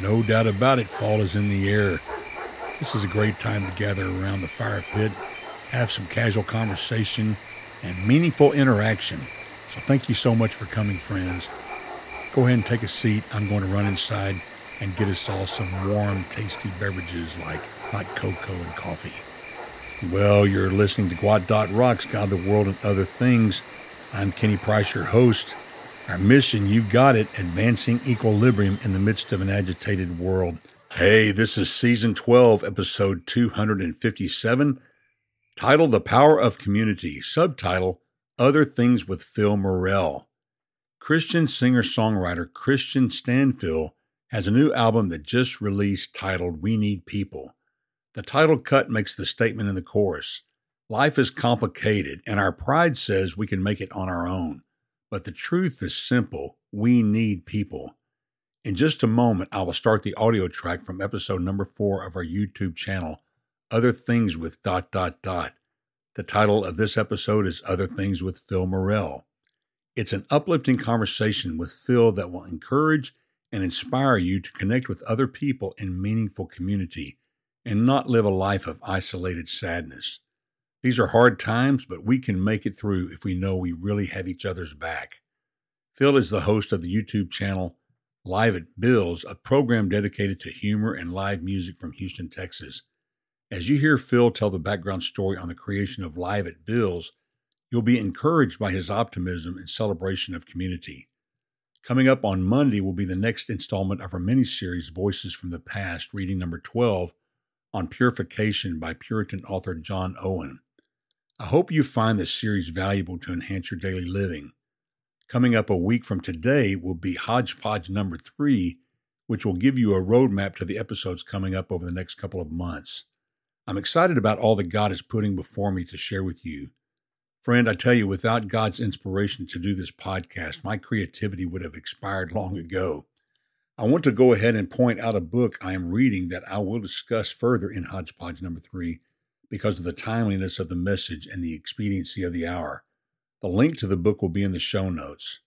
No doubt about it, fall is in the air. This is a great time to gather around the fire pit, have some casual conversation, and meaningful interaction. So thank you so much for coming, friends. Go ahead and take a seat. I'm going to run inside and get us all some warm, tasty beverages like hot cocoa and coffee. Well, you're listening to Gwot Dot Rocks, God, the World, and Other Things. I'm Kenny Price, your host. Our mission, you got it, advancing equilibrium in the midst of an agitated world. Hey, this is season 12, episode 257, titled The Power of Community, subtitle Other Things with Phil Murrell. Christian singer songwriter Kristian Stanfill has a new album that just released titled We Need People. The title cut makes the statement in the chorus Life is complicated, and our pride says we can make it on our own. But the truth is simple we need people. In just a moment, I will start the audio track from episode number four of our YouTube channel, Other Things with dot dot dot. The title of this episode is Other Things with Phil Murrell. It's an uplifting conversation with Phil that will encourage and inspire you to connect with other people in meaningful community and not live a life of isolated sadness. These are hard times, but we can make it through if we know we really have each other's back. Phil is the host of the YouTube channel Live at Bill's, a program dedicated to humor and live music from Houston, Texas. As you hear Phil tell the background story on the creation of Live at Bill's, you'll be encouraged by his optimism and celebration of community. Coming up on Monday will be the next installment of our mini series, Voices from the Past, reading number 12 on Purification by Puritan author John Owen. I hope you find this series valuable to enhance your daily living. Coming up a week from today will be Hodgepodge number three, which will give you a roadmap to the episodes coming up over the next couple of months. I'm excited about all that God is putting before me to share with you. Friend, I tell you, without God's inspiration to do this podcast, my creativity would have expired long ago. I want to go ahead and point out a book I am reading that I will discuss further in Hodgepodge number three because of the timeliness of the message and the expediency of the hour. The link to the book will be in the show notes.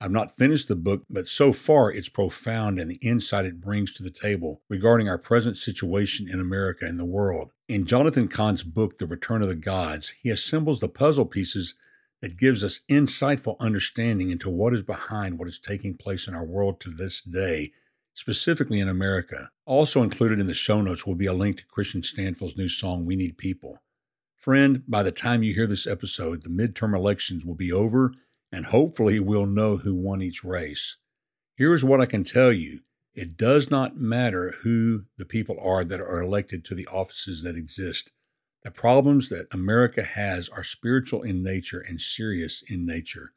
I've not finished the book, but so far it's profound and the insight it brings to the table regarding our present situation in America and the world. In Jonathan Cahn's book, The Return of the Gods, he assembles the puzzle pieces that gives us insightful understanding into what is behind what is taking place in our world to this day specifically in America. Also included in the show notes will be a link to Kristian Stanfill's new song, We Need People. Friend, by the time you hear this episode, the midterm elections will be over, and hopefully we'll know who won each race. Here is what I can tell you it does not matter who the people are that are elected to the offices that exist. The problems that America has are spiritual in nature and serious in nature.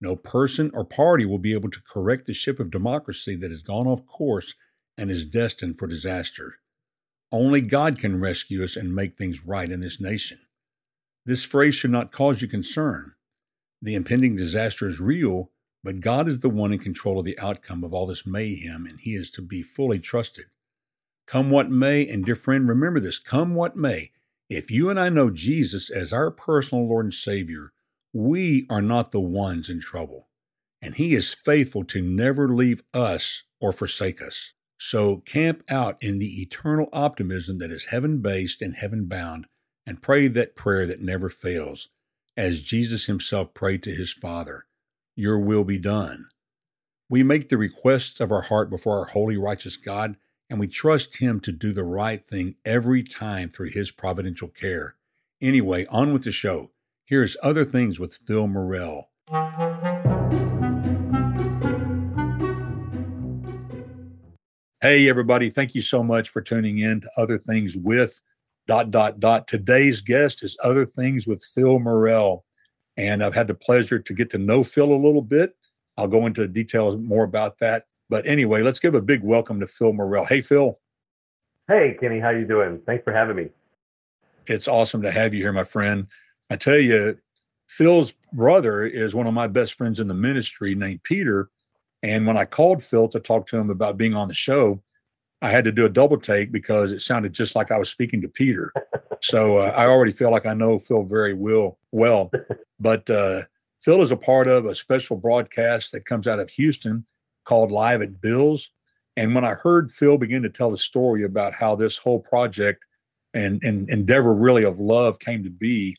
No person or party will be able to correct the ship of democracy that has gone off course and is destined for disaster. Only God can rescue us and make things right in this nation. This phrase should not cause you concern. The impending disaster is real, but God is the one in control of the outcome of all this mayhem, and He is to be fully trusted. Come what may, and dear friend, remember this come what may, if you and I know Jesus as our personal Lord and Savior, we are not the ones in trouble, and He is faithful to never leave us or forsake us. So camp out in the eternal optimism that is heaven based and heaven bound, and pray that prayer that never fails, as Jesus Himself prayed to His Father Your will be done. We make the requests of our heart before our holy, righteous God, and we trust Him to do the right thing every time through His providential care. Anyway, on with the show. Here's Other Things with Phil Murrell. Hey, everybody. Thank you so much for tuning in to Other Things with dot, dot, dot. Today's guest is Other Things with Phil Murrell. And I've had the pleasure to get to know Phil a little bit. I'll go into details more about that. But anyway, let's give a big welcome to Phil Murrell. Hey, Phil. Hey, Kenny. How you doing? Thanks for having me. It's awesome to have you here, my friend. I tell you, Phil's brother is one of my best friends in the ministry named Peter. And when I called Phil to talk to him about being on the show, I had to do a double take because it sounded just like I was speaking to Peter. so uh, I already feel like I know Phil very well. Well, but uh, Phil is a part of a special broadcast that comes out of Houston called Live at Bill's. And when I heard Phil begin to tell the story about how this whole project and, and endeavor really of love came to be,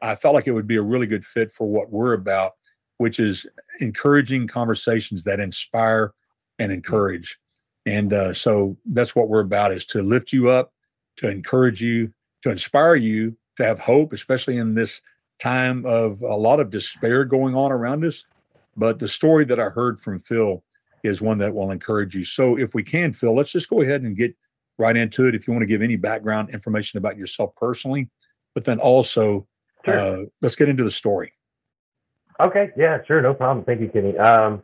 I felt like it would be a really good fit for what we're about, which is encouraging conversations that inspire and encourage. And uh, so that's what we're about is to lift you up, to encourage you, to inspire you, to have hope, especially in this time of a lot of despair going on around us. But the story that I heard from Phil is one that will encourage you. So if we can, Phil, let's just go ahead and get right into it. If you want to give any background information about yourself personally, but then also sure. uh, let's get into the story. Okay, yeah, sure, no problem. Thank you, Kenny. Um,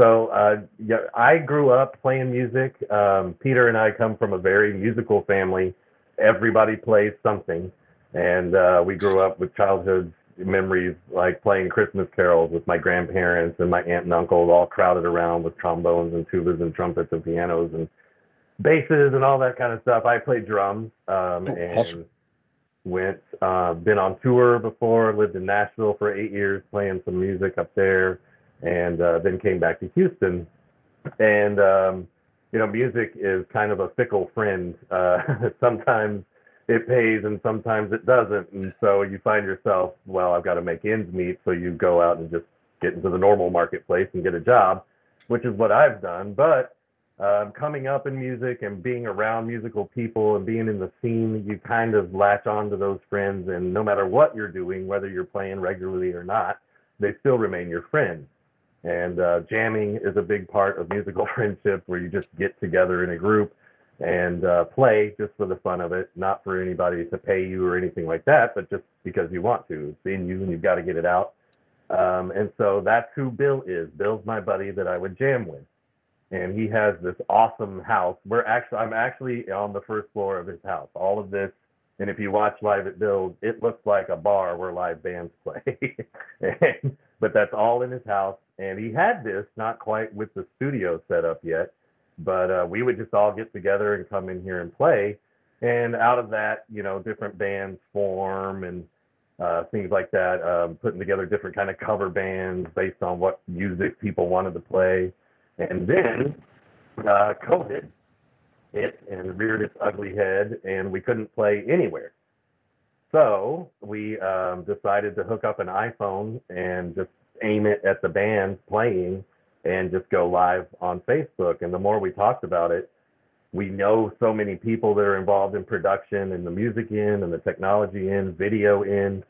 so uh, yeah, I grew up playing music. Um, Peter and I come from a very musical family. Everybody plays something, and uh, we grew up with childhood memories like playing Christmas carols with my grandparents and my aunt and uncle, all crowded around with trombones and tubas and trumpets and pianos and basses and all that kind of stuff. I played drums um, oh, and awesome. Went uh, been on tour before. Lived in Nashville for eight years, playing some music up there, and uh, then came back to Houston. And um, you know, music is kind of a fickle friend. Uh, sometimes it pays and sometimes it doesn't. And so you find yourself, well, I've got to make ends meet. So you go out and just get into the normal marketplace and get a job, which is what I've done. But um, coming up in music and being around musical people and being in the scene, you kind of latch on to those friends. And no matter what you're doing, whether you're playing regularly or not, they still remain your friends. And uh, jamming is a big part of musical friendship where you just get together in a group and uh, play just for the fun of it, not for anybody to pay you or anything like that, but just because you want to. It's in you and you've got to get it out. Um, and so that's who Bill is. Bill's my buddy that I would jam with. And he has this awesome house. We're actually, I'm actually on the first floor of his house. All of this, and if you watch live at Bill's, it looks like a bar where live bands play. and, but that's all in his house. And he had this, not quite with the studio set up yet but uh, we would just all get together and come in here and play. And out of that, you know, different bands form and uh, things like that, um, putting together different kind of cover bands based on what music people wanted to play. And then uh, COVID hit and reared its ugly head, and we couldn't play anywhere. So we um, decided to hook up an iPhone and just aim it at the band playing and just go live on Facebook. And the more we talked about it, we know so many people that are involved in production and the music in and the technology in, video in,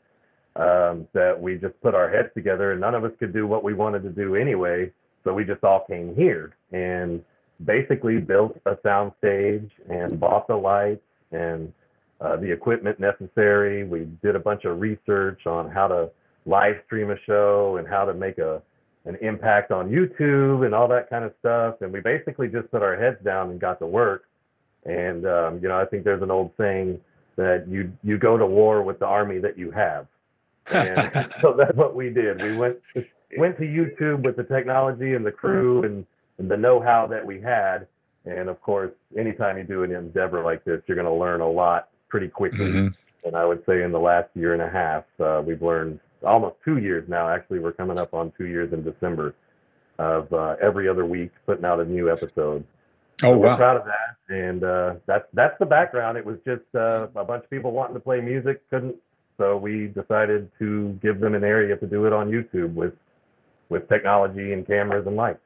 um, that we just put our heads together and none of us could do what we wanted to do anyway. So we just all came here and basically built a sound stage and bought the lights and uh, the equipment necessary. We did a bunch of research on how to live stream a show and how to make a an impact on YouTube and all that kind of stuff. And we basically just put our heads down and got to work. And um, you know, I think there's an old saying that you you go to war with the army that you have. And so that's what we did. We went went to YouTube with the technology and the crew and, and the know-how that we had. And of course, anytime you do an endeavor like this, you're going to learn a lot pretty quickly. Mm-hmm. And I would say in the last year and a half, uh, we've learned almost two years now. Actually, we're coming up on two years in December of uh, every other week putting out a new episode. Oh, so wow. We're proud of that. And uh, that's, that's the background. It was just uh, a bunch of people wanting to play music, couldn't. So we decided to give them an area to do it on YouTube with, with technology and cameras and lights.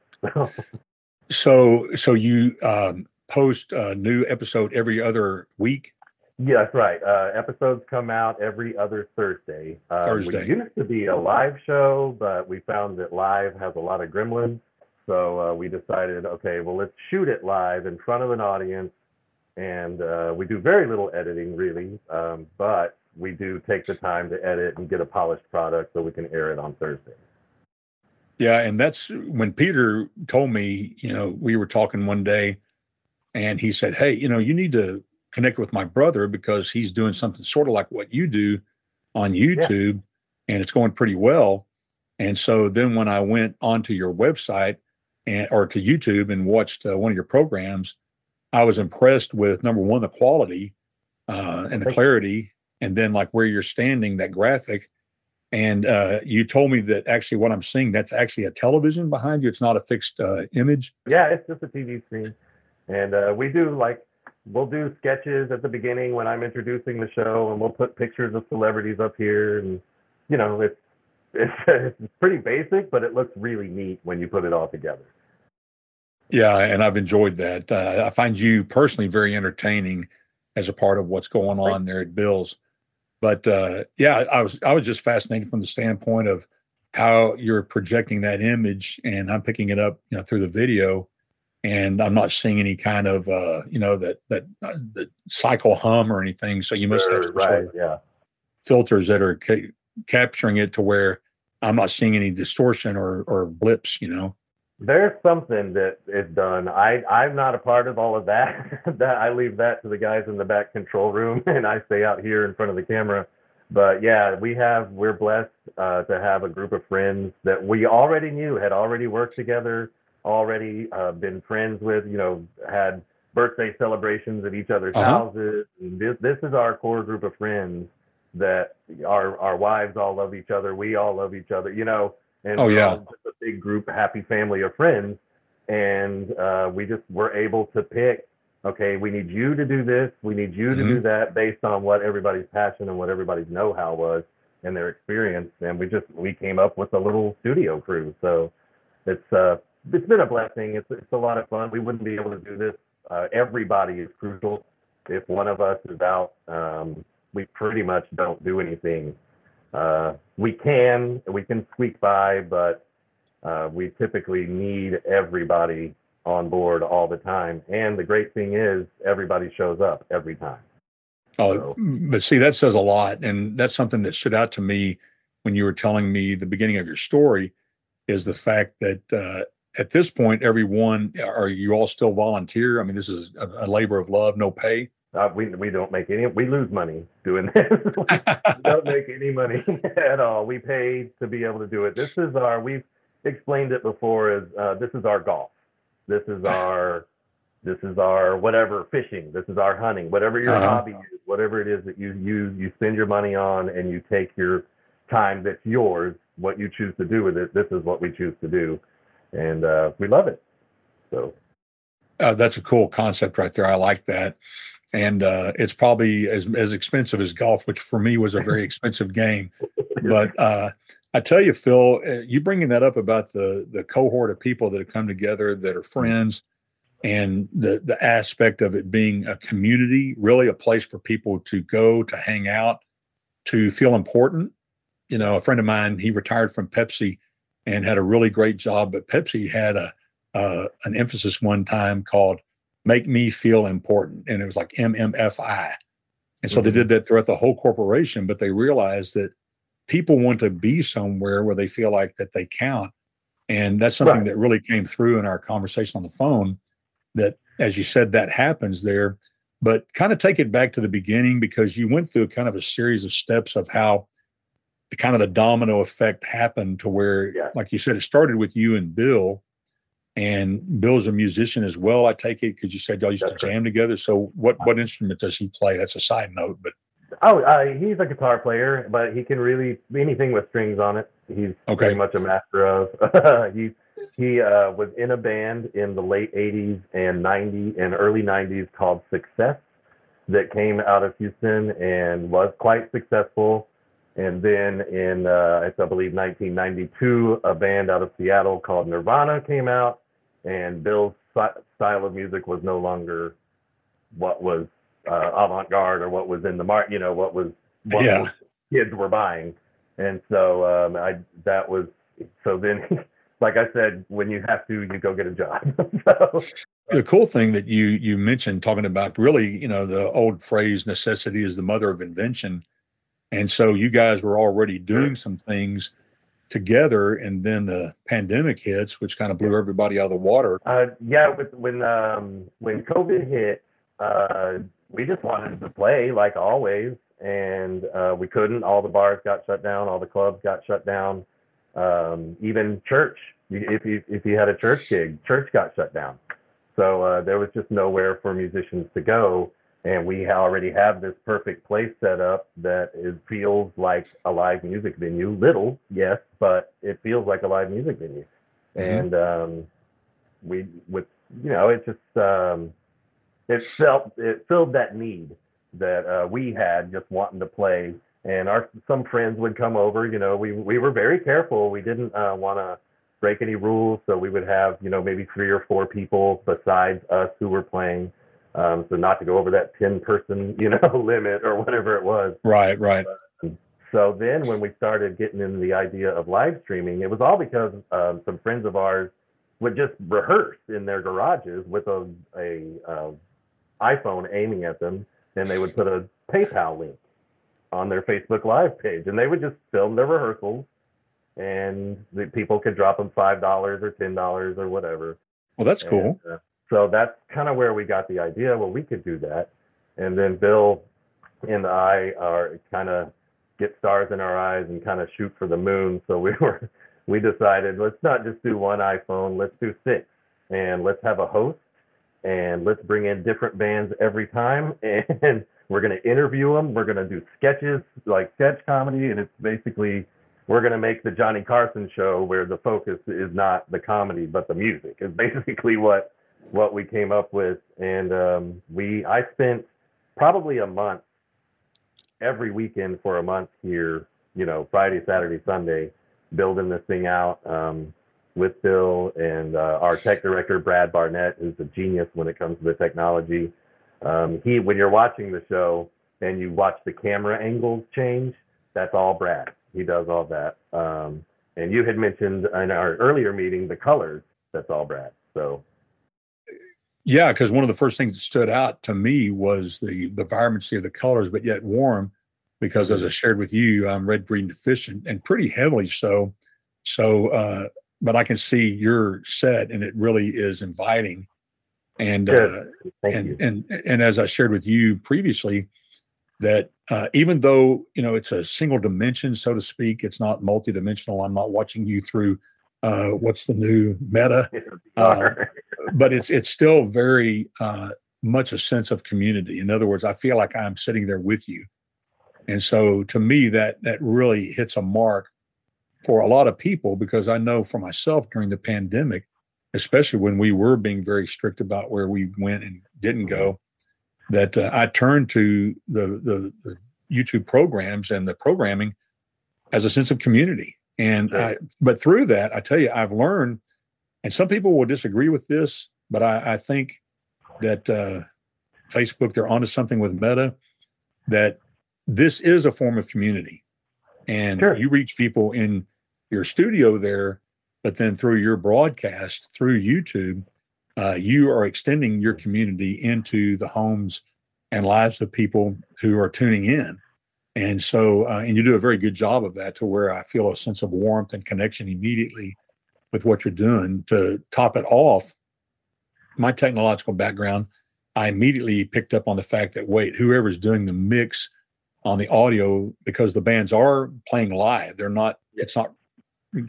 so, so you um, post a new episode every other week? Yeah, that's right. Uh, episodes come out every other Thursday. Uh, Thursday. We used to be a live show, but we found that live has a lot of gremlins. So uh, we decided, okay, well, let's shoot it live in front of an audience. And uh, we do very little editing, really, um, but we do take the time to edit and get a polished product so we can air it on Thursday. Yeah, and that's when Peter told me, you know, we were talking one day and he said, Hey, you know, you need to connect with my brother because he's doing something sort of like what you do on YouTube yeah. and it's going pretty well. And so then when I went onto your website and or to YouTube and watched uh, one of your programs, I was impressed with number one the quality uh, and the clarity, and then like where you're standing, that graphic. And uh, you told me that actually what I'm seeing that's actually a television behind you. It's not a fixed uh, image. Yeah, it's just a TV screen. And uh, we do like we'll do sketches at the beginning when I'm introducing the show, and we'll put pictures of celebrities up here, and you know, it's it's, it's pretty basic, but it looks really neat when you put it all together. Yeah, and I've enjoyed that. Uh, I find you personally very entertaining as a part of what's going on there at Bill's. But uh, yeah, I was I was just fascinated from the standpoint of how you're projecting that image, and I'm picking it up, you know, through the video, and I'm not seeing any kind of uh, you know that that uh, the cycle hum or anything. So you must Sure, have right, sort of yeah. filters that are ca- capturing it to where I'm not seeing any distortion or or blips. You know. There's something that is done. I I'm not a part of all of that. that I leave that to the guys in the back control room, and I stay out here in front of the camera. But yeah, we have we're blessed uh, to have a group of friends that we already knew had already worked together, already uh, been friends with. You know, had birthday celebrations at each other's Uh-huh. houses. And this this is our core group of friends that our our wives all love each other. We all love each other. You know, and Oh, yeah. just a big group, happy family of friends. And uh, we just were able to pick. Okay, we need you to do this. We need you to do that based on what everybody's passion and what everybody's know-how was and their experience. And we just we came up with a little studio crew. So it's uh it's been a blessing. It's it's a lot of fun. We wouldn't be able to do this. Uh, everybody is crucial. If one of us is out, um, we pretty much don't do anything. Uh, we can we can squeak by, but uh, we typically need everybody on board all the time. And the great thing is, everybody shows up every time. Oh, So- but see, that says a lot, and that's something that stood out to me when you were telling me the beginning of your story. Is the fact that uh, at this point, everyone are you all still volunteer? I mean, this is a, a labor of love, no pay. Uh, we we don't make any. We lose money doing this. we don't make any money at all. We pay to be able to do it. This is our. We've explained it before as uh, this is our golf. This is our. This is our whatever fishing. This is our hunting. Whatever your Uh-huh. hobby is, whatever it is that you you you spend your money on, and you take your time that's yours. What you choose to do with it. This is what we choose to do, and uh, we love it. So Uh, that's a cool concept right there. I like that, and uh, it's probably as as expensive as golf, which for me was a very expensive game. But uh, I tell you, Phil, uh, you bringing that up about the the cohort of people that have come together that are friends, and the the aspect of it being a community, really a place for people to go to hang out, to feel important. You know, a friend of mine, he retired from Pepsi and had a really great job, but Pepsi had a uh, an emphasis one time called "Make Me Feel Important," and it was like MMFI. And so they Mhm. did that throughout the whole corporation, but they realized that people want to be somewhere where they feel like that they count, and that's something Right. that really came through in our conversation on the phone. That, as you said, that happens there, but kind of take it back to the beginning because you went through kind of a series of steps of how the kind of the domino effect happened to where, Yeah. like you said, it started with you and Bill, and Bill's a musician as well. I take it because you said y'all used That's to jam together. So, what what instrument does he play? That's a side note, but Oh, uh, he's a guitar player, but he can really anything with strings on it. He's Okay. pretty much a master of. he he uh, was in a band in the late '80s and '90s and early '90s called Success that came out of Houston and was quite successful. And then in uh, I believe 1992, a band out of Seattle called Nirvana came out, and Bill's style of music was no longer what was uh, avant-garde or what was in the market, you know, what was what Yeah. kids were buying. And so um, I that was so then like I said, when you have to, you go get a job. so the cool thing that you you mentioned talking about really, you know, the old phrase "necessity is the mother of invention," and so you guys were already doing some things together, and then the pandemic hits, which kind of blew everybody out of the water. uh, yeah, with, when um, when COVID hit, uh, we just wanted to play like always, and uh, we couldn't. All the bars got shut down, all the clubs got shut down, um, even church. If you if you had a church gig, church got shut down. So uh, there was just nowhere for musicians to go, and we already have this perfect place set up that it feels like a live music venue. Little, yes, but it feels like a live music venue. Mhm. And um, we with you know, it just um, it felt it filled that need that uh, we had just wanting to play. And our some friends would come over. You know, we we were very careful. We didn't uh, want to break any rules, so we would have you know maybe three or four people besides us who were playing. Um, so not to go over that ten person you know limit or whatever it was. Right, right. So then when we started getting into the idea of live streaming, it was all because um, some friends of ours would just rehearse in their garages with a, a uh, iPhone aiming at them, and they would put a PayPal link on their Facebook Live page, and they would just film their rehearsals, and the people could drop them five dollars or ten dollars or whatever. Well, that's cool. Uh, so that's kind of where we got the idea. Well, we could do that, and then Bill and I are kind of get stars in our eyes and kind of shoot for the moon. So we were we decided let's not just do one iPhone, let's do six, and let's have a host, and let's bring in different bands every time, and we're going to interview them. We're going to do sketches like sketch comedy, and it's basically we're going to make the Johnny Carson show where the focus is not the comedy but the music. Is basically what what we came up with, and um, we I spent probably a month every weekend for a month here, you know, Friday, Saturday, Sunday, building this thing out um, with Bill and uh, our tech director, Brad Barnett, who's a genius when it comes to the technology. Um, he, when you're watching the show and you watch the camera angles change, that's all Brad. He does all that. Um, and you had mentioned in our earlier meeting the colors. That's all Brad. So yeah, because one of the first things that stood out to me was the the vibrancy of the colors, but yet warm. Because as I mm-hmm. shared with you, I'm red green deficient and pretty heavily so. So, uh, but I can see your set, and it really is inviting. And uh, and, you. and and as I shared with you previously, that uh, even though you know it's a single dimension, so to speak, it's not multidimensional. I'm not watching you through uh, what's the new meta, uh, but it's it's still very uh, much a sense of community. In other words, I feel like I'm sitting there with you, and so to me that that really hits a mark for a lot of people because I know for myself during the pandemic, especially when we were being very strict about where we went and didn't go, that uh, I turned to the, the the YouTube programs and the programming as a sense of community and sure. I, but through that, I tell you, I've learned, and some people will disagree with this, but I, I think that uh, Facebook, they're onto something with Meta, that this is a form of community. And sure. you reach people in your studio there, but then through your broadcast, through YouTube, uh, you are extending your community into the homes and lives of people who are tuning in. And so, uh, and you do a very good job of that to where I feel a sense of warmth and connection immediately with what you're doing. To top it off, my technological background, I immediately picked up on the fact that, wait, whoever's doing the mix on the audio, because the bands are playing live, they're not, it's not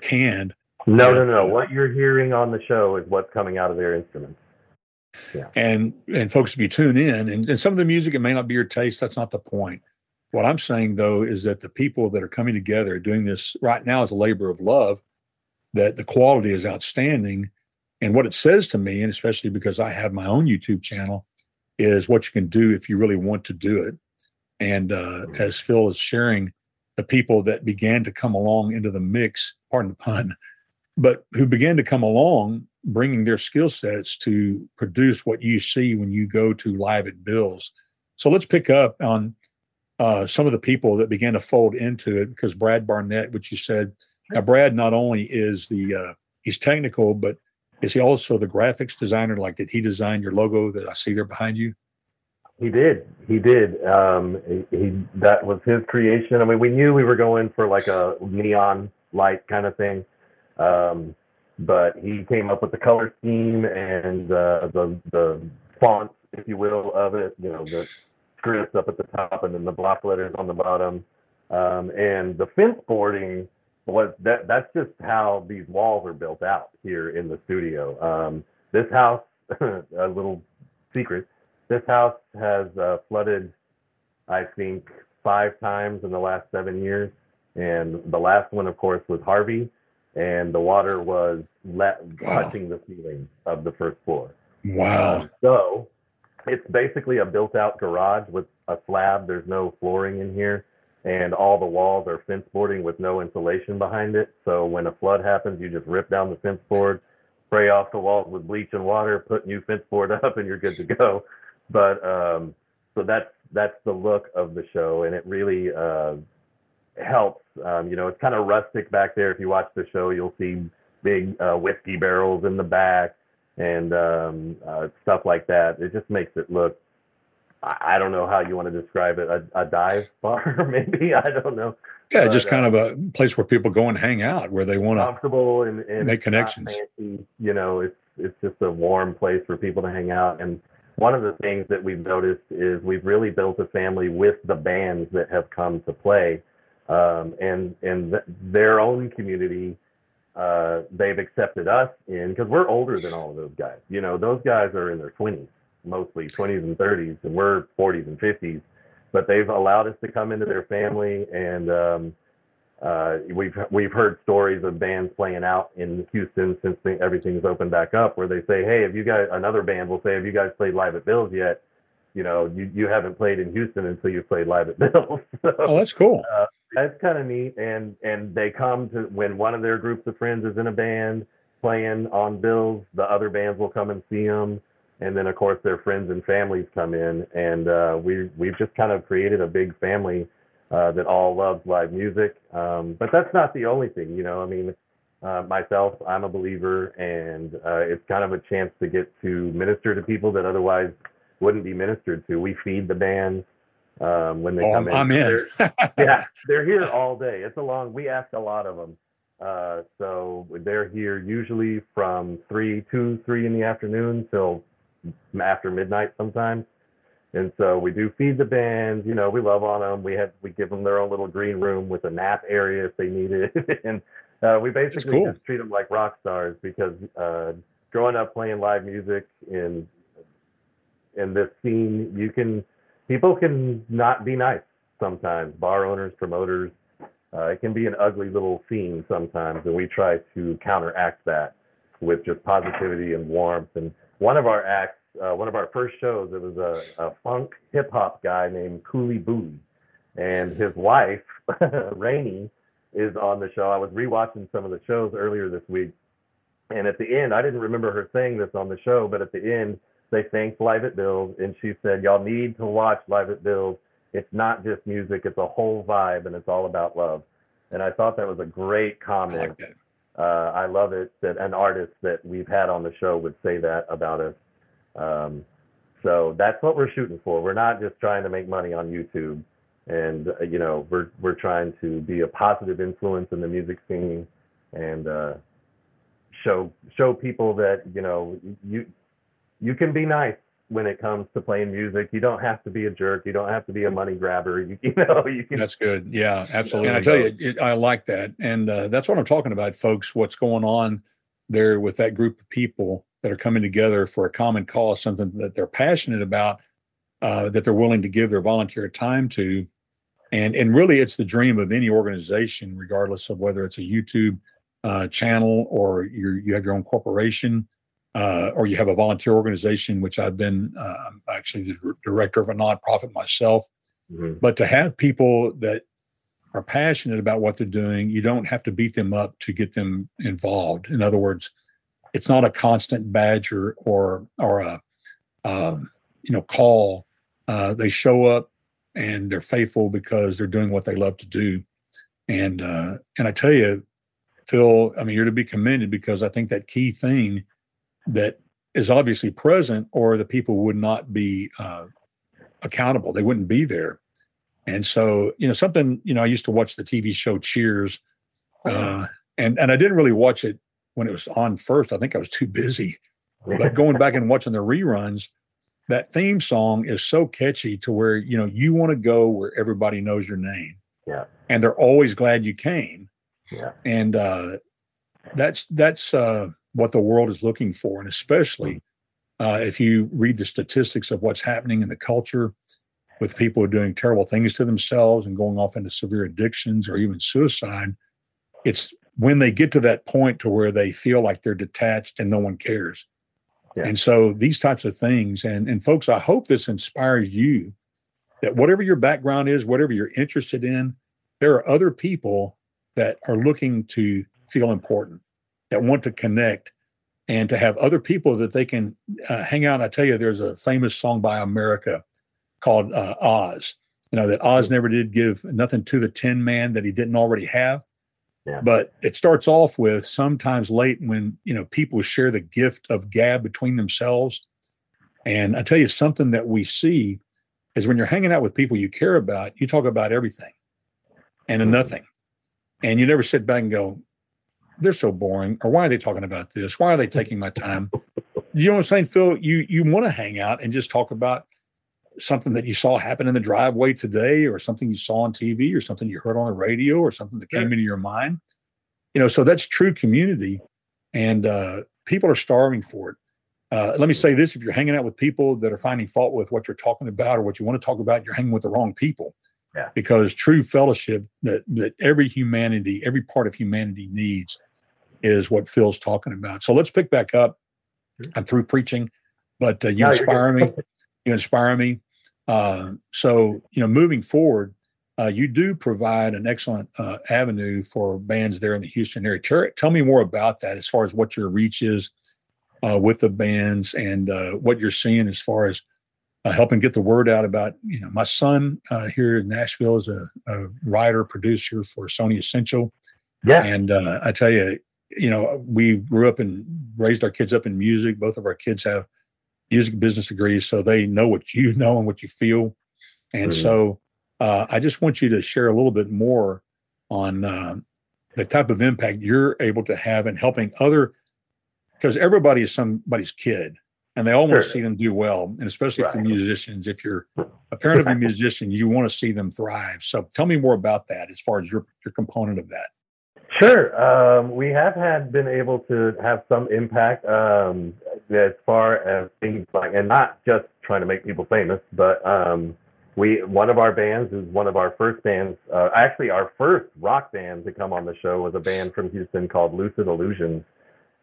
canned. No, no, no. What you're hearing on the show is what's coming out of their instruments. Yeah. And and folks, if you tune in, and, and some of the music, it may not be your taste. That's not the point. What I'm saying though is that the people that are coming together doing this right now is a labor of love, that the quality is outstanding. And what it says to me, and especially because I have my own YouTube channel, is what you can do if you really want to do it. And uh, as Phil is sharing, the people that began to come along into the mix, pardon the pun, but who began to come along bringing their skill sets to produce what you see when you go to live at Bill's. So let's pick up on uh, some of the people that began to fold into it because Brad Barnett, which you said, now Brad not only is the uh, he's technical, but is he also the graphics designer? Like, did he design your logo that I see there behind you? He did. He did. Um, he, he that was his creation. I mean, we knew we were going for like a neon light kind of thing, um, but he came up with the color scheme and uh, the the font, if you will, of it. You know, the up at the top and then the block letters on the bottom. Um, and the fence boarding was that that's just how these walls are built out here in the studio. Um, this house, a little secret, this house has uh, flooded, I think, five times in the last seven years. And the last one, of course, was Harvey, and the water was let, wow. touching the ceiling of the first floor. Wow. Um, so it's basically a built out garage with a slab. There's no flooring in here. And all the walls are fence boarding with no insulation behind it. So when a flood happens, you just rip down the fence board, spray off the walls with bleach and water, put new fence board up, and you're good to go. But um, so that's that's the look of the show, and it really uh, helps. Um, you know, it's kind of rustic back there. If you watch the show, you'll see big uh, whiskey barrels in the back and um, uh, stuff like that. It just makes it look. I, I don't know how you want to describe it. A, a dive bar, maybe. I don't know. Yeah, but, just kind uh, of a place where people go and hang out, where they want to comfortable and, and make connections. Fancy, you know, it's it's just a warm place for people to hang out. And one of the things that we've noticed is we've really built a family with the bands that have come to play, um, and and th- their own community uh, they've accepted us in because we're older than all of those guys. You know, those guys are in their 20s, mostly 20s and 30s, and we're 40s and 50s. But they've allowed us to come into their family, and um, uh, we've we've heard stories of bands playing out in Houston since everything's opened back up, where they say, "Hey, have you guys?" Another band will say, "Have you guys played live at Bill's yet?" You know, you, you haven't played in Houston until you've played live at Bill's. so, oh, that's cool. Uh, that's kind of neat. And and they come to when one of their groups of friends is in a band playing on bills, the other bands will come and see them. And then of course their friends and families come in, and uh, we we've just kind of created a big family uh, that all loves live music. Um, but that's not the only thing, you know. I mean, uh, myself, I'm a believer, and uh, it's kind of a chance to get to minister to people that otherwise wouldn't be ministered to. We feed the bands um, when they oh, come in. I'm in. They're, yeah, they're here all day. It's a long. We ask a lot of them, uh, so they're here usually from three, two, three in the afternoon till after midnight sometimes. And so we do feed the bands. You know, we love on them. We have we give them their own little green room with a nap area if they need it, and uh, we basically cool. just treat them like rock stars because uh, growing up playing live music in in this scene, you can people can not be nice sometimes. Bar owners, promoters, uh, it can be an ugly little scene sometimes, and we try to counteract that with just positivity and warmth. And one of our acts, uh, one of our first shows, it was a, a funk hip hop guy named Cooley Booley, and his wife Rainey is on the show. I was rewatching some of the shows earlier this week, and at the end, I didn't remember her saying this on the show, but at the end, they thanked Live at Bill's, and she said, "Y'all need to watch Live at Bill's. It's not just music; it's a whole vibe, and it's all about love." And I thought that was a great comment. Uh, I love it that an artist that we've had on the show would say that about us. Um, so that's what we're shooting for. We're not just trying to make money on YouTube, and uh, you know, we're we're trying to be a positive influence in the music scene, and uh, show show people that you know you you can be nice when it comes to playing music. You don't have to be a jerk. You don't have to be a money grabber. You, you know, you can. That's good. Yeah, absolutely. And I tell you, it, I like that, and uh, that's what I'm talking about, folks. What's going on there with that group of people that are coming together for a common cause, something that they're passionate about, uh, that they're willing to give their volunteer time to, and and really, it's the dream of any organization, regardless of whether it's a YouTube uh, channel or you you have your own corporation uh, or you have a volunteer organization, which I've been uh, actually the director of a nonprofit myself. Mm-hmm. But to have people that are passionate about what they're doing, you don't have to beat them up to get them involved. In other words, it's not a constant badger or or a um, you know call. Uh, they show up and they're faithful because they're doing what they love to do. And uh, and I tell you, Phil, I mean, you're to be commended because I think that key thing that is obviously present, or the people would not be uh, accountable. They wouldn't be there. And so, you know, something, you know, I used to watch the TV show Cheers, uh, and and I didn't really watch it when it was on first. I think I was too busy. But going back and watching the reruns, that theme song is so catchy to where you know you want to go where everybody knows your name. Yeah. And they're always glad you came. Yeah. And uh, that's that's uh, what the world is looking for. And especially uh, if you read the statistics of what's happening in the culture with people doing terrible things to themselves and going off into severe addictions or even suicide, it's when they get to that point to where they feel like they're detached and no one cares. Yeah. And so these types of things, and and folks, I hope this inspires you that whatever your background is, whatever you're interested in, there are other people that are looking to feel important, that want to connect, and to have other people that they can uh, hang out. I tell you, there's a famous song by America called uh, Oz. You know that Oz never did give nothing to the Tin Man that he didn't already have. Yeah. But it starts off with sometimes late when you know people share the gift of gab between themselves. And I tell you something that we see is when you're hanging out with people you care about, you talk about everything and mm-hmm. nothing. And you never sit back and go, they're so boring, or why are they talking about this? Why are they taking my time? You know what I'm saying, Phil? You you want to hang out and just talk about something that you saw happen in the driveway today, or something you saw on TV, or something you heard on the radio, or something that came into your mind. You know, so that's true community, and uh, people are starving for it. Uh, let me say this: if you're hanging out with people that are finding fault with what you're talking about or what you want to talk about, you're hanging with the wrong people. Yeah. Because true fellowship that that every humanity, every part of humanity needs, is what Phil's talking about. So let's pick back up. I'm through preaching, but uh, you no, inspire me. You inspire me. Uh, so, you know, moving forward, uh, you do provide an excellent uh, avenue for bands there in the Houston area. Tell, tell, me more about that as far as what your reach is uh, with the bands and uh, what you're seeing as far as uh, helping get the word out about, you know, my son here in Nashville is a, a, writer, producer for Sony Essential. Yeah. And I tell you, you know, we grew up and raised our kids up in music. Both of our kids have music business degrees, so they know what you know and what you feel. And mm-hmm. so uh, I just want you to share a little bit more on uh, the type of impact you're able to have in helping other, because everybody is somebody's kid and they all want to see them do well. And especially right. if they're musicians, if you're a parent of a musician, you want to see them thrive. So tell me more about that as far as your, your component of that. Sure. Um, we have had been able to have some impact um, as far as things like, and not just trying to make people famous, but um, we one of our bands is one of our first bands. Uh, actually, our first rock band to come on the show was a band from Houston called Lucid Illusions,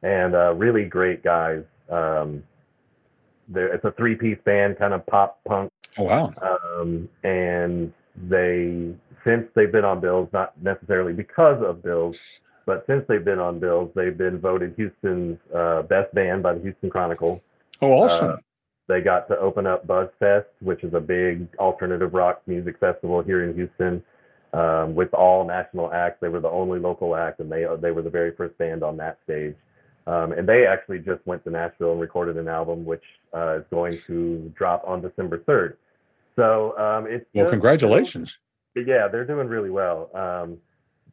and uh, really great guys. Um, it's a three-piece band, kind of pop punk. Oh wow! Um, and they since they've been on bills, not necessarily because of bills, but since they've been on bills, they've been voted Houston's uh, best band by the Houston Chronicle. Oh, awesome! Uh, they got to open up Buzzfest, which is a big alternative rock music festival here in Houston, um, with all national acts. They were the only local act, and they they were the very first band on that stage. Um, and they actually just went to Nashville and recorded an album, which uh, is going to drop on December 3rd. So um, it's well, congratulations yeah, they're doing really well. Um,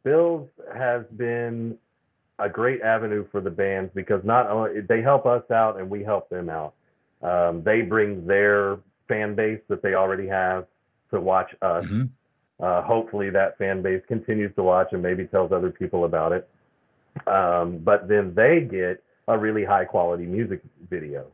Bills has been a great avenue for the bands because not only they help us out and we help them out. Um, they bring their fan base that they already have to watch us. Mm-hmm. Uh, hopefully, that fan base continues to watch and maybe tells other people about it. Um, but then they get a really high quality music video.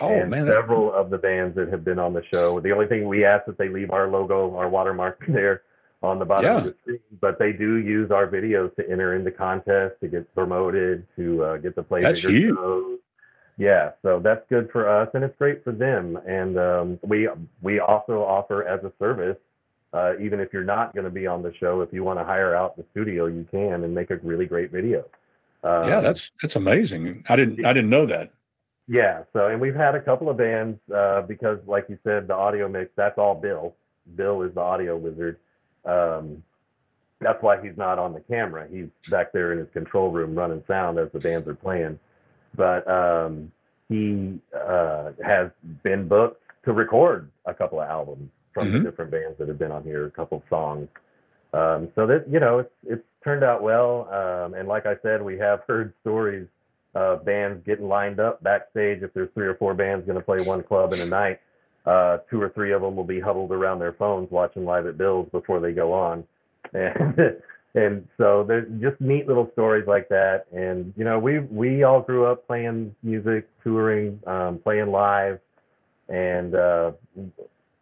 Oh and man! Several of the bands that have been on the show. The only thing we ask that they leave our logo, our watermark there on the bottom yeah. of the screen. But they do use our videos to enter into contests, to get promoted, to uh, get the play that's bigger huge. shows. Yeah, so that's good for us, and it's great for them. And um, we we also offer as a service, uh, even if you're not going to be on the show, if you want to hire out the studio, you can and make a really great video. Um, yeah, that's that's amazing. I didn't I didn't know that. Yeah, so and we've had a couple of bands uh, because, like you said, the audio mix that's all Bill. Bill is the audio wizard. Um, that's why he's not on the camera. He's back there in his control room running sound as the bands are playing. But um, he uh, has been booked to record a couple of albums from mm-hmm. the different bands that have been on here, a couple of songs. Um, so that you know, it's it's turned out well. Um, and like I said, we have heard stories of bands getting lined up backstage. If there's three or four bands going to play one club in a night, uh, two or three of them will be huddled around their phones watching live at Bills before they go on, and and so there's just neat little stories like that. And you know, we we all grew up playing music, touring, um, playing live, and uh,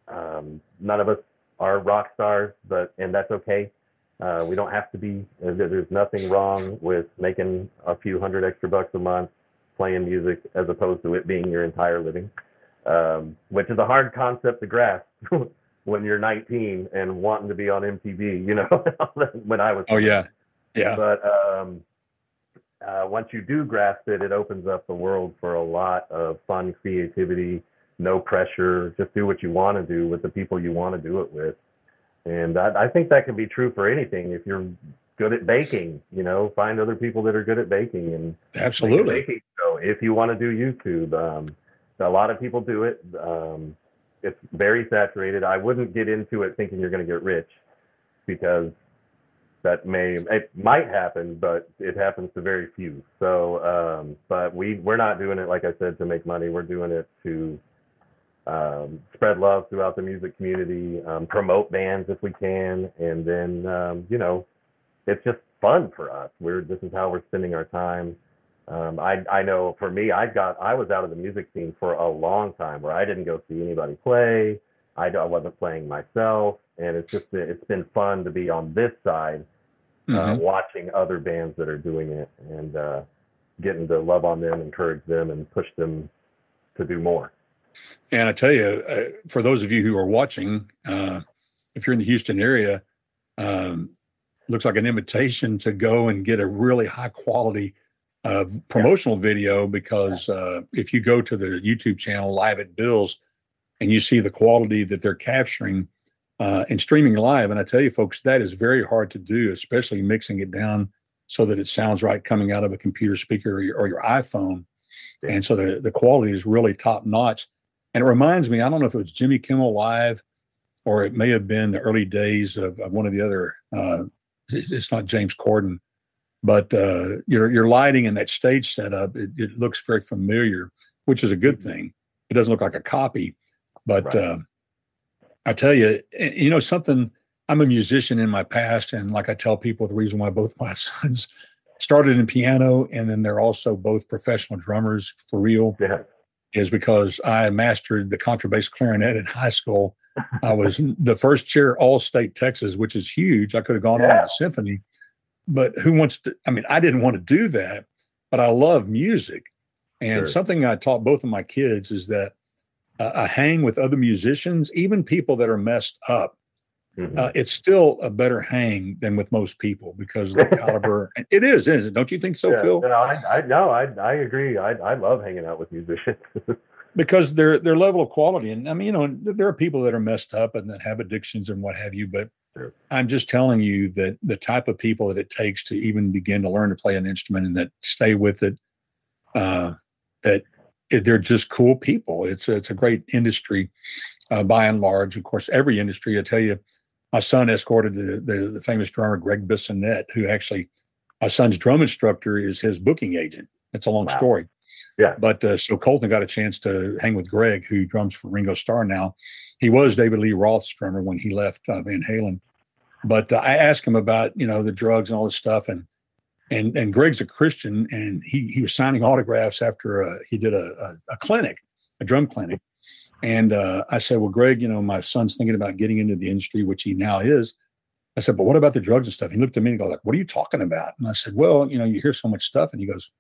um, none of us are rock stars, but and that's okay. Uh, we don't have to be. There's nothing wrong with making a few hundred extra bucks a month playing music as opposed to it being your entire living, um, which is a hard concept to grasp when you're 19 and wanting to be on MTV. You know, when I was. Oh yeah, yeah. But um, uh, once you do grasp it, it opens up the world for a lot of fun, creativity, no pressure. Just do what you want to do with the people you want to do it with. And I, I think that can be true for anything. If you're good at baking, you know, find other people that are good at baking and absolutely. Baking show. If you want to do YouTube, um, a lot of people do it. Um, it's very saturated. I wouldn't get into it thinking you're going to get rich because that may it might happen, but it happens to very few. So, um, but we we're not doing it like I said to make money. We're doing it to um, spread love throughout the music community, um, promote bands if we can, and then um, you know, it's just fun for us. We're this is how we're spending our time. Um, I I know for me, I got I was out of the music scene for a long time where I didn't go see anybody play. I, I wasn't playing myself, and it's just it's been fun to be on this side, uh, mm-hmm. watching other bands that are doing it and uh, getting to love on them, encourage them, and push them to do more. And I tell you, uh, for those of you who are watching, uh, if you're in the Houston area, um, looks like an invitation to go and get a really high quality uh, promotional yeah. video because uh, if you go to the YouTube channel Live at Bill's and you see the quality that they're capturing uh, and streaming live, and I tell you, folks, that is very hard to do, especially mixing it down so that it sounds right coming out of a computer speaker or your, or your iPhone. Yeah. And so the, the quality is really top notch. And it reminds me, I don't know if it was Jimmy Kimmel Live or it may have been the early days of, of one of the other, uh, it's not James Corden, but uh, your, your lighting and that stage setup, it, it, looks very familiar, which is a good mm-hmm. thing. It doesn't look like a copy. But right. uh, I tell you, you know, something, I'm a musician in my past. And like I tell people, the reason why both my sons started in piano and then they're also both professional drummers for real. Yeah is because I mastered the contrabass clarinet in high school. I was the first chair all state Texas, which is huge. I could have gone yeah. on to the symphony, but who wants to? I mean, I didn't want to do that, but I love music. And sure. something I taught both of my kids is that uh, I hang with other musicians, even people that are messed up. Mm-hmm. Uh, it's still a better hang than with most people because of the caliber. it is, isn't it? Don't you think so, yeah, Phil? No, I, I, no, I, I agree. I, I love hanging out with musicians because their their level of quality. And I mean, you know, there are people that are messed up and that have addictions and what have you. But sure. I'm just telling you that the type of people that it takes to even begin to learn to play an instrument and that stay with it, uh, that they're just cool people. It's a, it's a great industry uh, by and large. Of course, every industry. I tell you my son escorted the, the, the famous drummer Gregg Bissonette, who actually my son's drum instructor is his booking agent. It's a long wow. story. Yeah. But uh, so Colton got a chance to hang with Gregg, who drums for Ringo Starr now. He was David Lee Roth's drummer when he left uh, Van Halen. But uh, I asked him about you know the drugs and all this stuff, and and and Gregg's a Christian, and he he was signing autographs after uh, he did a, a, a clinic, a drum clinic, and uh, I said, well, Gregg, you know, my son's thinking about getting into the industry, which he now is. I said, but what about the drugs and stuff? He looked at me and goes, like, what are you talking about? And I said, well, you know, you hear so much stuff. And he goes,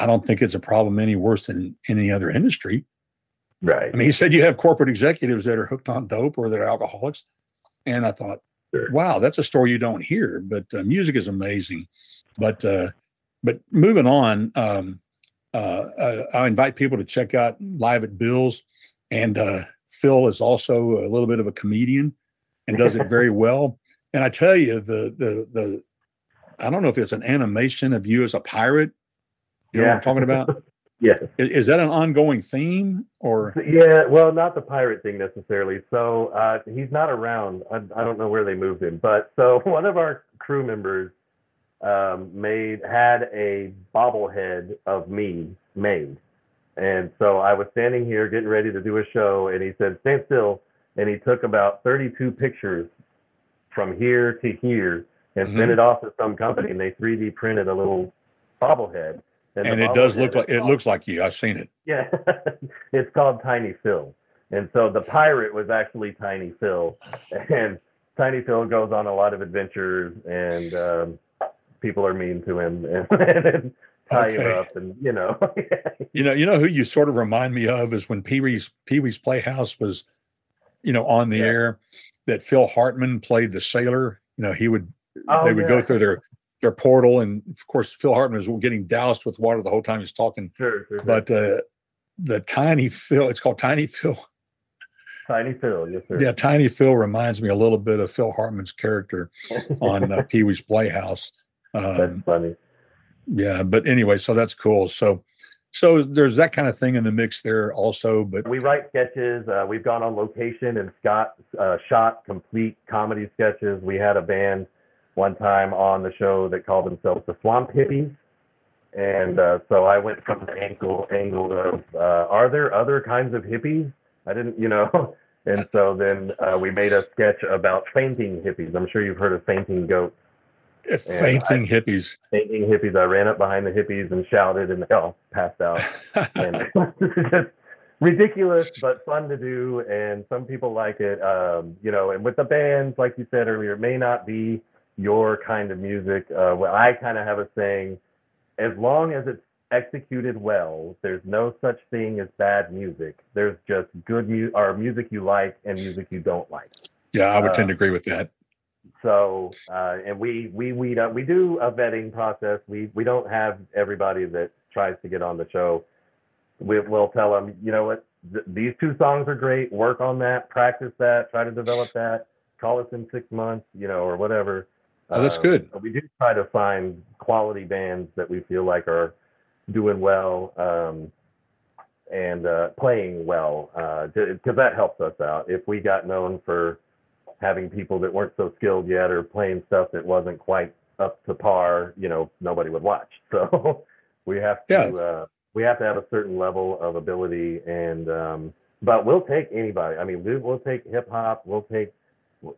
I don't think it's a problem any worse than any other industry. Right. I mean, he said you have corporate executives that are hooked on dope or that are alcoholics. And I thought, sure. wow, that's a story you don't hear. But uh, music is amazing. But uh, but moving on, um, uh, I invite people to check out Live at Bill's. And uh, Phil is also a little bit of a comedian and does it very well. And I tell you, the the the I don't know if it's an animation of you as a pirate. You know what I'm talking about? yes. Is, is, that an ongoing theme or? Yeah, well, not the pirate thing necessarily. So uh, he's not around. I, I don't know where they moved him, but so one of our crew members um, made had a bobblehead of me made. And so I was standing here getting ready to do a show, and he said, "Stand still." And he took about 32 pictures from here to here and mm-hmm. sent it off to some company, and they 3D printed a little bobblehead. And, and it does look like it looks like you. I've seen it. Yeah, it's called Tiny Phil, and so the pirate was actually Tiny Phil, and Tiny Phil goes on a lot of adventures, and um, people are mean to him, and, and tie okay. you up, and you know. you know, you know who you sort of remind me of is when Pee Wee's Pee Wee's Playhouse was, you know, on the yeah. air. That Phil Hartman played the sailor. You know, he would oh, they would yeah. go through their their portal, and of course Phil Hartman is getting doused with water the whole time he's talking. Sure, sure. But uh, the Tiny Phil, it's called Tiny Phil. Tiny Phil, yes, sir. Yeah, Tiny Phil reminds me a little bit of Phil Hartman's character on uh, Pee Wee's Playhouse. Um, that's funny. Yeah, but anyway, so that's cool. So, so there's that kind of thing in the mix there also. But we write sketches. Uh, we've gone on location and Scott uh, shot complete comedy sketches. We had a band one time on the show that called themselves the Swamp Hippies. And uh, so I went from the angle angle of uh, are there other kinds of hippies? I didn't, you know. And so then uh, we made a sketch about fainting hippies. I'm sure you've heard of fainting goats. Fainting I, hippies. Fainting hippies. I ran up behind the hippies and shouted, and they all passed out. and just ridiculous, but fun to do. And some people like it. Um, you know, and with the bands, like you said earlier, it may not be your kind of music. Uh, well, I kind of have a saying: as long as it's executed well, there's no such thing as bad music. There's just good music, or music you like and music you don't like. Yeah, I would uh, tend to agree with that. So, uh, and we we weed up. We do a vetting process. We we don't have everybody that tries to get on the show. We, will tell them, you know what, th- these two songs are great. Work on that. Practice that. Try to develop that. Call us in six months, you know, or whatever. Oh, that's good. we do try to find quality bands that we feel like are doing well um, and uh, playing well because uh, that helps us out. If we got known for having people that weren't so skilled yet or playing stuff that wasn't quite up to par, you know, nobody would watch. So we have to yeah. uh, we have to have a certain level of ability and um, but we'll take anybody. I mean, we, will take hip hop. We'll take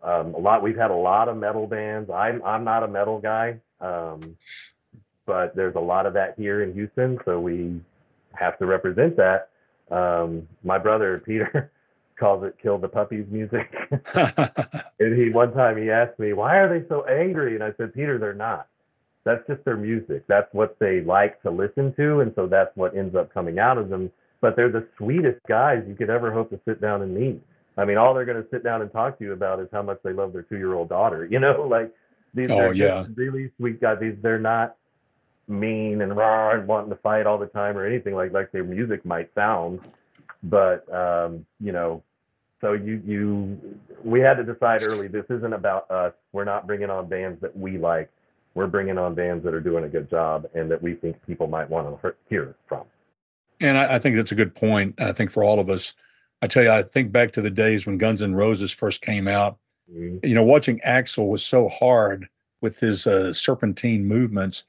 um, a lot. We've had a lot of metal bands. I'm I'm not a metal guy. Um, but there's a lot of that here in Houston, so we have to represent that. Um, my brother Peter calls it "kill the puppies" music, and he one time he asked me, "Why are they so angry?" And I said, "Peter, they're not. That's just their music. That's what they like to listen to, and so that's what ends up coming out of them. But they're the sweetest guys you could ever hope to sit down and meet. I mean, all they're going to sit down and talk to you about is how much they love their two-year-old daughter. You know, like these oh, are yeah. really sweet guys. These they're not mean and raw and wanting to fight all the time or anything like like their music might sound. But um, you know, so you you we had to decide early. This isn't about us. We're not bringing on bands that we like. We're bringing on bands that are doing a good job and that we think people might want to hear from. And I, I think that's a good point. I think for all of us, I tell you, I think back to the days when Guns N' Roses first came out. Mm-hmm. You know, watching Axl was so hard with his uh, serpentine movements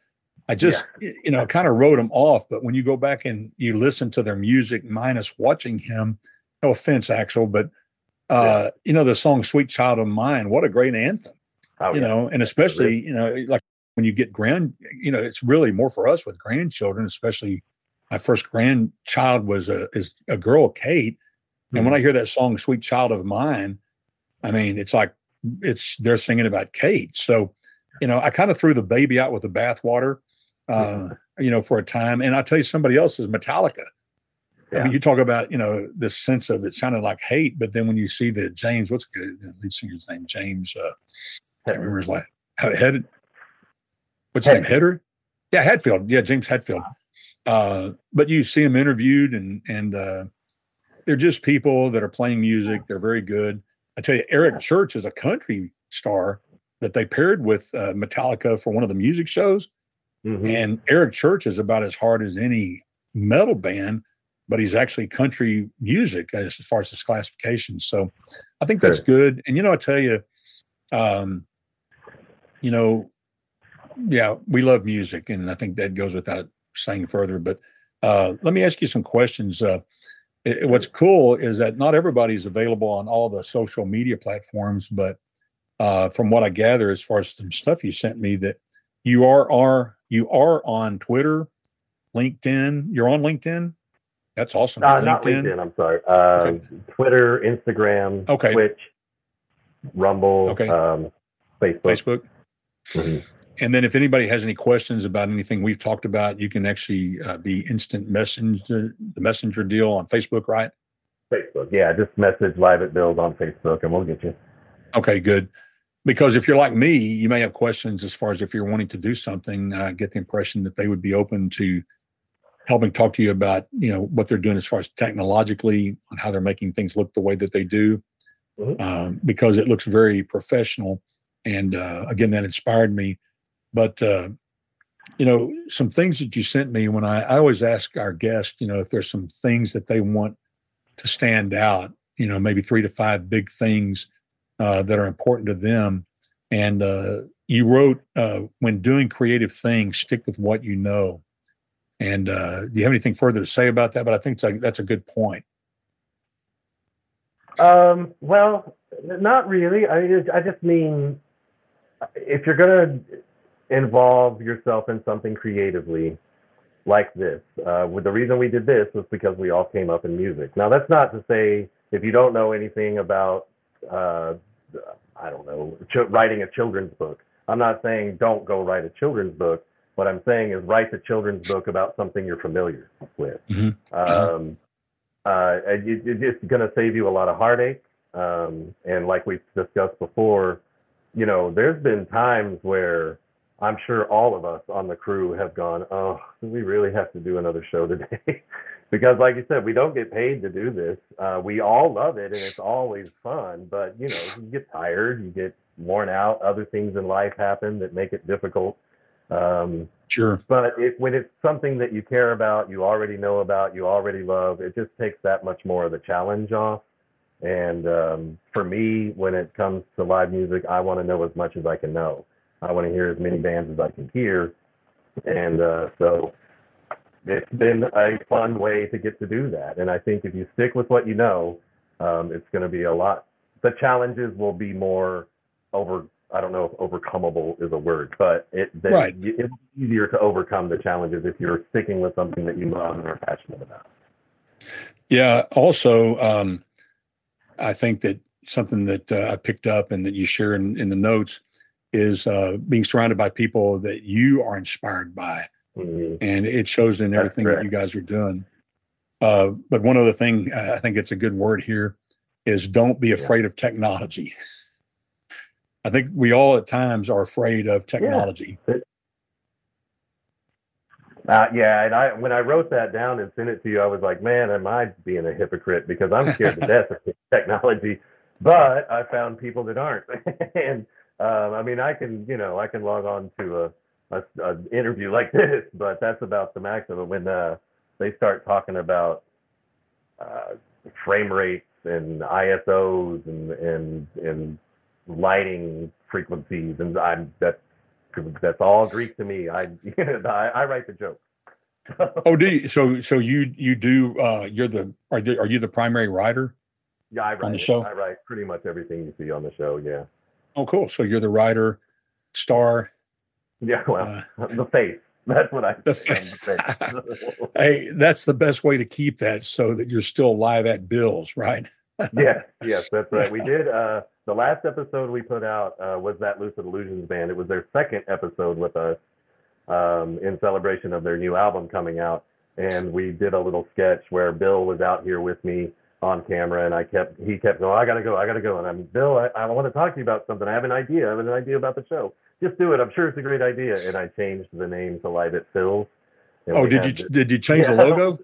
I just, yeah. you know, kind of wrote him off. But when you go back and you listen to their music minus watching him, no offense, Axl, but, uh, yeah. you know, the song Sweet Child of Mine, what a great anthem, oh, you yeah. know, and especially, you know, like when you get grand, you know, it's really more for us with grandchildren, especially my first grandchild was a, is a girl, Kate. And when I mm-hmm. hear that song, Sweet Child of Mine, I mean, it's like, it's, they're singing about Kate. So, you know, I kind of threw the baby out with the bathwater uh, you know, for a time. And I'll tell you, somebody else is Metallica. Yeah. I mean, you talk about, you know, this sense of it sounded like hate, but then when you see the James, what's the lead singer's name? James, uh, I can't remember his last, Head, what's his name? Header? Yeah, Hetfield. Yeah, James Hetfield. Uh, but you see him interviewed and, and, uh, they're just people that are playing music. They're very good. I tell you, Eric Church is a country star that they paired with uh, Metallica for one of the music shows. Mm-hmm. And Eric Church is about as hard as any metal band, but he's actually country music as far as his classification. So I think that's good. And you know, I tell you, um, you know, yeah, we love music, and I think that goes without saying further. But uh, let me ask you some questions. Uh, it, what's cool is that not everybody's available on all the social media platforms, but uh, from what I gather, as far as some stuff you sent me, that you are are you are on Twitter, LinkedIn. You're on LinkedIn. That's awesome. Uh, LinkedIn. Not LinkedIn. I'm sorry. Um, okay. Twitter, Instagram, okay. Twitch, Rumble, okay. Um, Facebook. Facebook. Mm-hmm. And then if anybody has any questions about anything we've talked about, you can actually uh, be instant messenger, the messenger deal on Facebook, right? Facebook. Yeah, just message live at Bill's on Facebook and we'll get you. Okay, good. Because if you're like me, you may have questions as far as if you're wanting to do something. I get the impression that they would be open to helping talk to you about, you know, what they're doing as far as technologically on how they're making things look the way that they do, mm-hmm. um, because it looks very professional. And uh, again, that inspired me. But uh, you know, some things that you sent me when I, I always ask our guests, you know, if there's some things that they want to stand out, you know, maybe three to five big things uh, that are important to them. And uh, you wrote, uh, when doing creative things, stick with what you know. And uh, do you have anything further to say about that? But I think like, that's a good point. Um, well, not really. I I just mean if you're going to involve yourself in something creatively, like this. Uh, the reason we did this was because we all came up in music. Now, that's not to say if you don't know anything about, uh, I don't know, ch- writing a children's book. I'm not saying don't go write a children's book. What I'm saying is write the children's book about something you're familiar with. Mm-hmm. Um, uh, it, it's going to save you a lot of heartache. Um, and like we've discussed before, you know, there's been times where I'm sure all of us on the crew have gone, oh, we really have to do another show today? because, like you said, we don't get paid to do this. Uh, we all love it and it's always fun, but you know, you get tired, you get worn out. Other things in life happen that make it difficult. Um, sure. But it, when it's something that you care about, you already know about, you already love, it just takes that much more of the challenge off. And um, for me, when it comes to live music, I want to know as much as I can know. I want to hear as many bands as I can hear. And uh, so it's been a fun way to get to do that. And I think if you stick with what you know, um, it's going to be a lot. The challenges will be more over. I don't know if overcomable is a word, but it right. it's easier to overcome the challenges if you're sticking with something that you love and are passionate about. Yeah. Also, um, I think that something that uh, I picked up and that you share in, in the notes is uh, being surrounded by people that you are inspired by, mm-hmm. and it shows in everything that you guys are doing. Uh, but one other thing, I think it's a good word here, is don't be afraid yeah. of technology. I think we all at times are afraid of technology. Yeah. Uh, yeah, and I when I wrote that down and sent it to you, I was like, man, am I being a hypocrite because I'm scared to death of technology. But I found people that aren't, and um, I mean, I can, you know, I can log on to a, a, a interview like this, but that's about the max of it. When uh, they start talking about uh, frame rates and ISOs and and and lighting frequencies, and I'm that's that's all Greek to me. I you know, I, I write the jokes. oh, do you? So so you you do? Uh, you're the are the, are you the primary writer? Yeah, I write on the show. I write pretty much everything you see on the show. Yeah. Oh, cool. So you're the writer, star. Yeah, well, uh, the face. That's what I. The face. hey, that's the best way to keep that so that you're still live at Bill's, right? yes, yes, that's right. We did. Uh, the last episode we put out uh, was that Lucid Illusions band. It was their second episode with us um, in celebration of their new album coming out, and we did a little sketch where Bill was out here with me on camera and I kept he kept going, oh, I gotta go, I gotta go. And I'm Bill, I, I want to talk to you about something. I have an idea. I have an idea about the show. Just do it. I'm sure it's a great idea. And I changed the name to Live at Phil's. Oh, did you this, did you change yeah. the logo?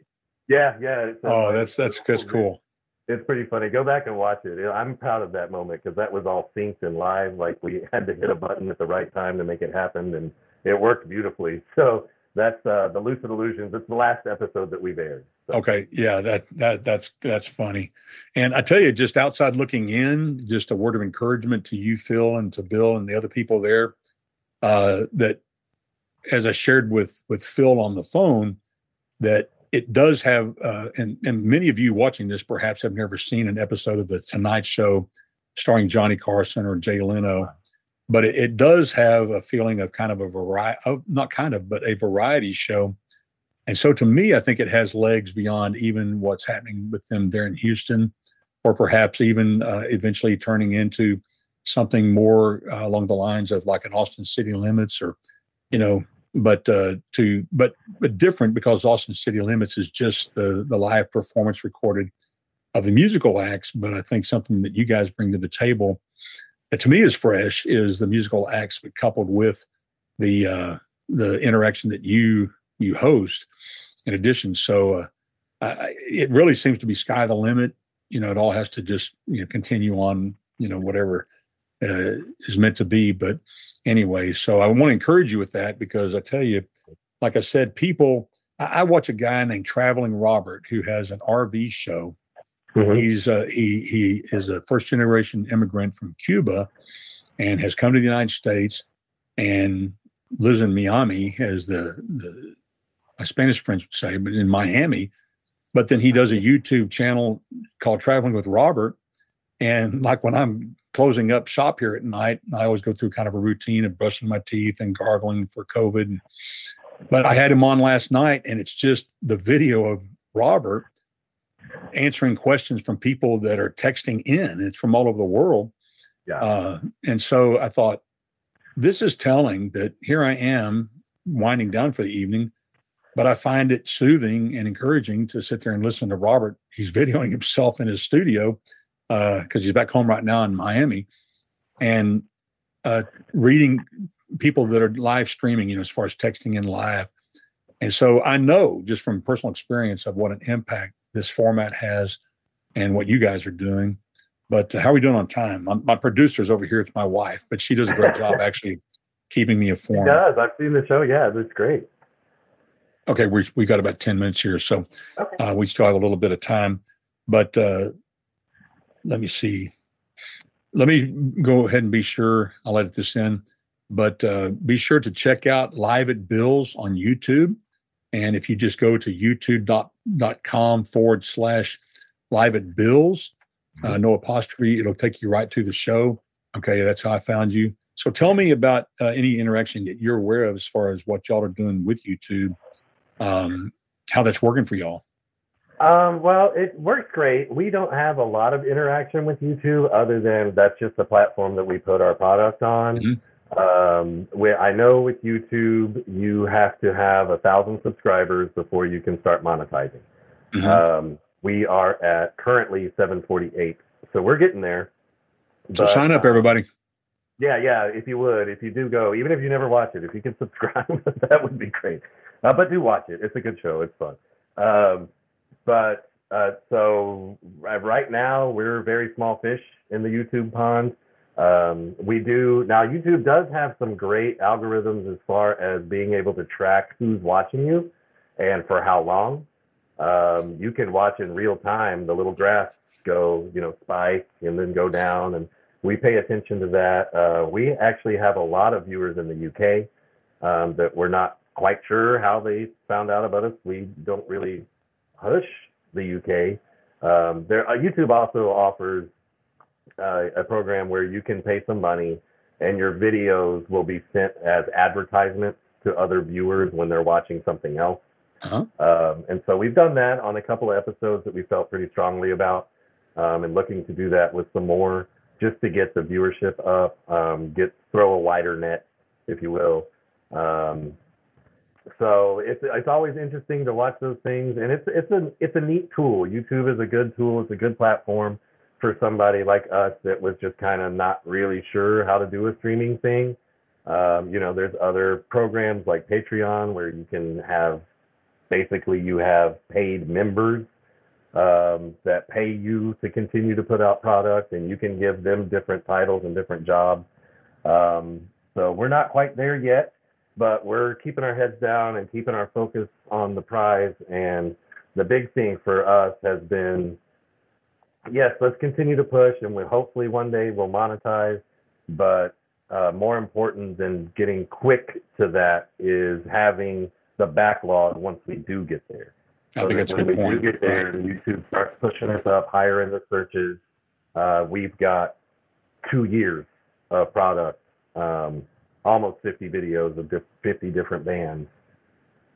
yeah, yeah. Oh, that's that's that's cool. It's pretty funny. Go back and watch it. I'm proud of that moment because that was all synced and live. Like we had to hit a button at the right time to make it happen, and it worked beautifully. So that's uh, the Lucid Illusions. It's the last episode that we've aired. So. Okay, yeah, that that that's that's funny. And I tell you, just outside looking in, just a word of encouragement to you, Phil, and to Bill and the other people there. Uh, that, as I shared with with Phil on the phone, that it does have, uh, and and many of you watching this perhaps have never seen an episode of the Tonight Show starring Johnny Carson or Jay Leno but it, it, does have a feeling of kind of a variety, not kind of, but a variety show. And so to me, I think it has legs beyond even what's happening with them there in Houston, or perhaps even uh, eventually turning into something more uh, along the lines of like an Austin City Limits or, you know, but uh, to but but different because Austin City Limits is just the the live performance recorded of the musical acts. But I think something that you guys bring to the table that to me is fresh is the musical acts, but coupled with the uh, the interaction that you you host. In addition, so uh, I, it really seems to be sky the limit. You know, it all has to just you know continue on. You know, whatever uh, is meant to be. But anyway, so I want to encourage you with that because I tell you, like I said, people. I, I watch a guy named Traveling Robert who has an RV show. Mm-hmm. He's uh, he he is a first generation immigrant from Cuba, and has come to the United States, and lives in Miami, as the, the my Spanish friends would say, but in Miami. But then he does a YouTube channel called Traveling with Robert, and like when I'm closing up shop here at night, I always go through kind of a routine of brushing my teeth and gargling for COVID. But I had him on last night, and it's just the video of Robert answering questions from people that are texting in. It's from all over the world. Yeah. Uh, and so I thought, this is telling that here I am winding down for the evening, but I find it soothing and encouraging to sit there and listen to Robert. He's videoing himself in his studio because uh, he's back home right now in Miami, and uh, reading people that are live streaming, you know, as far as texting in live. And so I know just from personal experience of what an impact this format has and what you guys are doing. But how are we doing on time? My, my producer's over here. It's my wife, but she does a great job actually keeping me informed. She does. I've seen the show. Yeah, it's great. Okay, we we got about ten minutes here, so okay. uh, we still have a little bit of time. But uh, let me see. Let me go ahead and be sure. I'll edit this in, but uh, be sure to check out Live at Bill's on YouTube. And if you just go to youtube.com forward slash live at Bill's, uh, mm-hmm. no apostrophe, it'll take you right to the show. Okay, that's how I found you. So tell me about uh, any interaction that you're aware of as far as what y'all are doing with YouTube, um, how that's working for y'all. Um, well, it works great. We don't have a lot of interaction with YouTube other than that's just the platform that we put our product on. Mm-hmm. Um, where I know with YouTube, you have to have a thousand subscribers before you can start monetizing. Mm-hmm. Um, we are at currently 748, so we're getting there. So but, sign up, everybody. Yeah, yeah. If you would, if you do go, even if you never watch it, if you can subscribe, that would be great. Uh, but do watch it. It's a good show. It's fun. Um, but uh, so right now we're very small fish in the YouTube pond. Um, we do now. YouTube does have some great algorithms as far as being able to track who's watching you and for how long. Um, you can watch in real time the little graphs go, you know, spike and then go down, and we pay attention to that. Uh, we actually have a lot of viewers in the UK um, that we're not quite sure how they found out about us. We don't really push the UK. Um, there, uh, YouTube also offers uh, a program where you can pay some money and your videos will be sent as advertisements to other viewers when they're watching something else. Uh-huh. Um, and so we've done that on a couple of episodes that we felt pretty strongly about, um, and looking to do that with some more, just to get the viewership up, um, get throw a wider net, if you will. Um, so it's it's always interesting to watch those things, and it's it's a it's a neat tool. YouTube is a good tool. It's a good platform for somebody like us that was just kind of not really sure how to do a streaming thing. Um, you know, there's other programs like Patreon where you can have basically you have paid members um, that pay you to continue to put out product, and you can give them different titles and different jobs. Um, so we're not quite there yet but we're keeping our heads down and keeping our focus on the prize. And the big thing for us has been, yes, let's continue to push, and we hopefully one day we'll monetize. But uh, more important than getting quick to that is having the backlog once we do get there. I so think that's a good point. When we get there, and YouTube starts pushing us up higher in the searches. Uh, we've got two years of product um, almost 50 videos of 50 different bands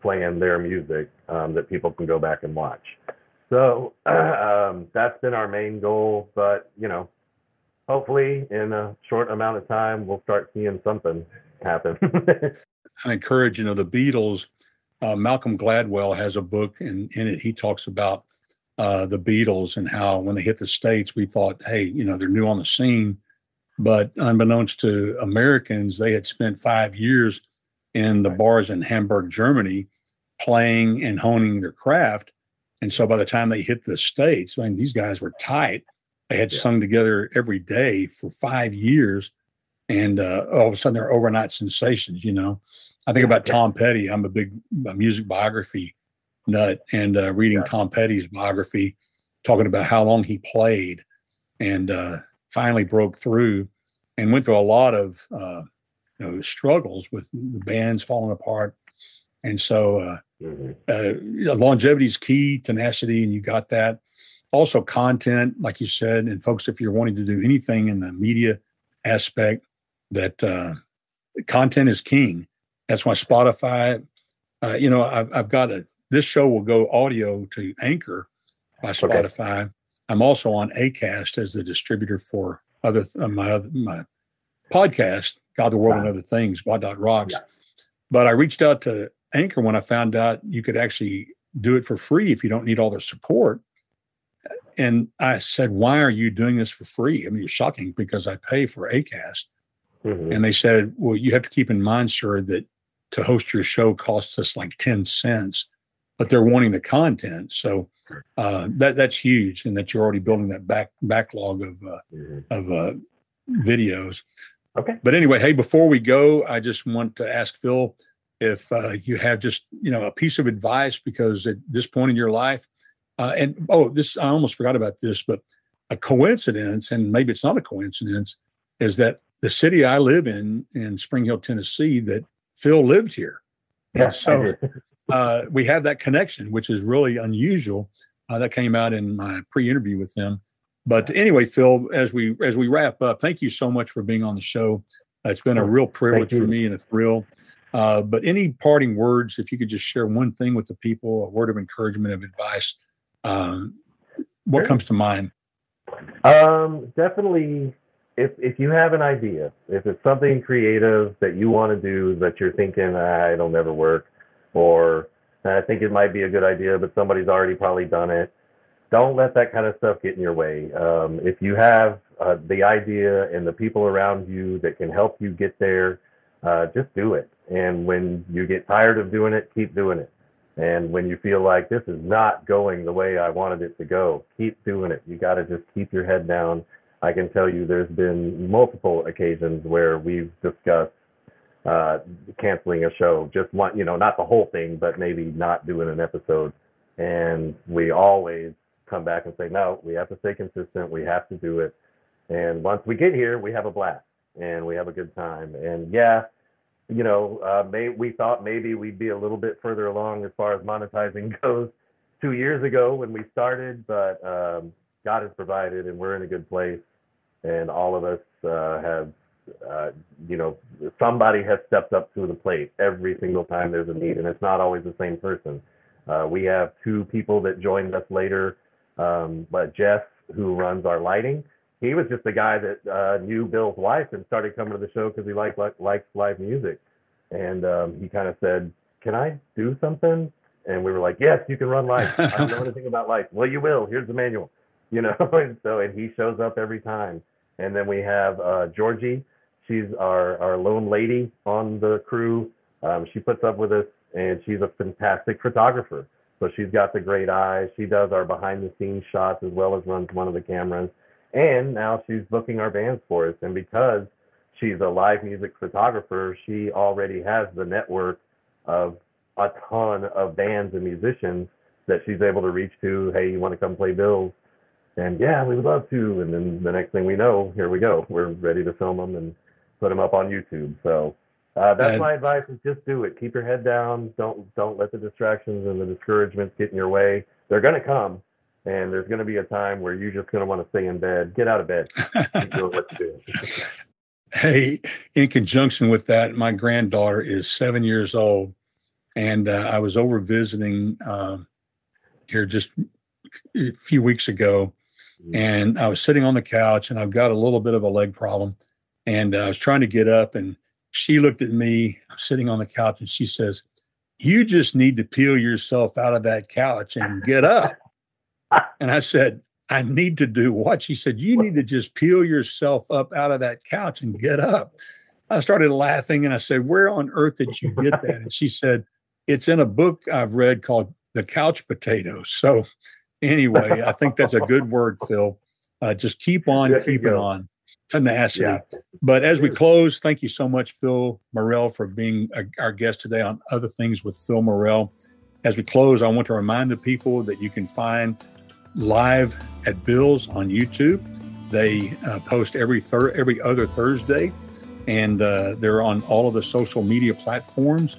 playing their music um, that people can go back and watch. So um, that's been our main goal. But you know, hopefully in a short amount of time we'll start seeing something happen. I encourage, you know, the Beatles. Uh, Malcolm Gladwell has a book, and in it he talks about uh, the Beatles and how when they hit the states, we thought, hey, you know, they're new on the scene, but unbeknownst to Americans, they had spent five years in the bars in Hamburg, Germany, playing and honing their craft. And so by the time they hit the states, I mean, these guys were tight. They had yeah. sung together every day for five years, and uh, all of a sudden they're overnight sensations. You know, I think about Tom Petty. I'm a big music biography nut, and uh, reading yeah. Tom Petty's biography, talking about how long he played, and uh, finally broke through, and went through a lot of uh, you know struggles with the bands falling apart, and so uh, mm-hmm. Uh, longevity is key, tenacity, and you got that. Also, content, like you said, and folks, if you're wanting to do anything in the media aspect, that uh, content is king that's why Spotify, uh, you know, I've, I've got a, this show will go audio to Anchor by Spotify. Okay. I'm also on Acast as the distributor for other uh, my other, my podcast, God, the World, wow. and Other Things, Dot Rocks. Yeah. But I reached out to Anchor when I found out you could actually do it for free if you don't need all their support. And I said, "Why are you doing this for free?" I mean, it's shocking because I pay for Acast. Mm-hmm. And they said, "Well, you have to keep in mind, sir, that to host your show costs us like 10 cents, but they're wanting the content. So uh, that that's huge, and that you're already building that back backlog of uh, mm-hmm. of uh, videos. Okay. But anyway, hey, before we go, I just want to ask Phil if uh, you have just you know a piece of advice because at this point in your life, uh, and oh, this I almost forgot about this, but a coincidence, and maybe it's not a coincidence, is that the city I live in in Spring Hill, Tennessee, that Phil lived here. And so uh, we have that connection, which is really unusual. Uh, that came out in my pre-interview with him. But anyway, Phil, as we as we wrap up, thank you so much for being on the show. Uh, it's been a real privilege for me and a thrill. Uh, but any parting words, if you could just share one thing with the people, a word of encouragement, of advice, um, what sure. comes to mind? Um, definitely if if you have an idea, if it's something creative that you want to do that you're thinking ah, it'll never work, or I think it might be a good idea, but somebody's already probably done it. Don't let that kind of stuff get in your way. Um, if you have uh, the idea and the people around you that can help you get there, uh, just do it. And when you get tired of doing it, keep doing it. And when you feel like this is not going the way I wanted it to go, keep doing it. You got to just keep your head down I can tell you there's been multiple occasions where we've discussed uh, canceling a show, just one, you know, not the whole thing, but maybe not doing an episode. And we always come back and say, no, we have to stay consistent. We have to do it. And once we get here, we have a blast and we have a good time. And yeah, you know, uh, may, we thought maybe we'd be a little bit further along as far as monetizing goes two years ago when we started, but um, God has provided, and we're in a good place. And all of us uh, have, uh, you know, somebody has stepped up to the plate every single time there's a need, and it's not always the same person. Uh, we have two people that joined us later, um, but Jeff, who runs our lighting, he was just the guy that uh, knew Bill's wife and started coming to the show because he liked like, likes live music, and um, he kind of said, "Can I do something?" And we were like, "Yes, you can run lights. I don't know anything about lights. Well, you will. Here's the manual." you know, and so and he shows up every time. And then we have uh, Georgie. She's our our lone lady on the crew. Um, she puts up with us, and she's a fantastic photographer. So she's got the great eye. She does our behind the scenes shots as well as runs one of the cameras. And now she's booking our bands for us. And because she's a live music photographer, she already has the network of a ton of bands and musicians that she's able to reach to. Hey, you want to come play Bills? And yeah, we would love to. And then the next thing we know, here we go. We're ready to film them and put them up on YouTube. So uh, that's and, my advice: is just do it. Keep your head down. Don't don't let the distractions and the discouragements get in your way. They're going to come, and there's going to be a time where you're just going to want to stay in bed. Get out of bed. doing what do. hey, in conjunction with that, my granddaughter is seven years old, and uh, I was over visiting uh, here just a few weeks ago Mm-hmm. And I was sitting on the couch and I've got a little bit of a leg problem. And I was trying to get up and she looked at me, I'm sitting on the couch, and she says, You just need to peel yourself out of that couch and get up. And I said, I need to do what? She said, You need to just peel yourself up out of that couch and get up. I started laughing and I said, Where on earth did you get that? And she said, It's in a book I've read called The Couch Potato. So, anyway, I think that's a good word, Phil. Uh, just keep on keeping on tenacity. Yeah. But as we close, thank you so much, Phil Murrell, for being our guest today on Other Things with Phil Murrell. As we close, I want to remind the people that you can find live at Bill's on YouTube. They uh, post every thir- every other Thursday, and uh, they're on all of the social media platforms.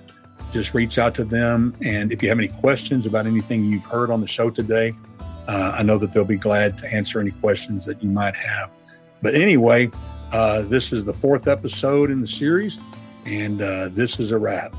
Just reach out to them, and if you have any questions about anything you've heard on the show today, uh, I know that they'll be glad to answer any questions that you might have. But anyway, uh, this is the fourth episode in the series, and uh, this is a wrap.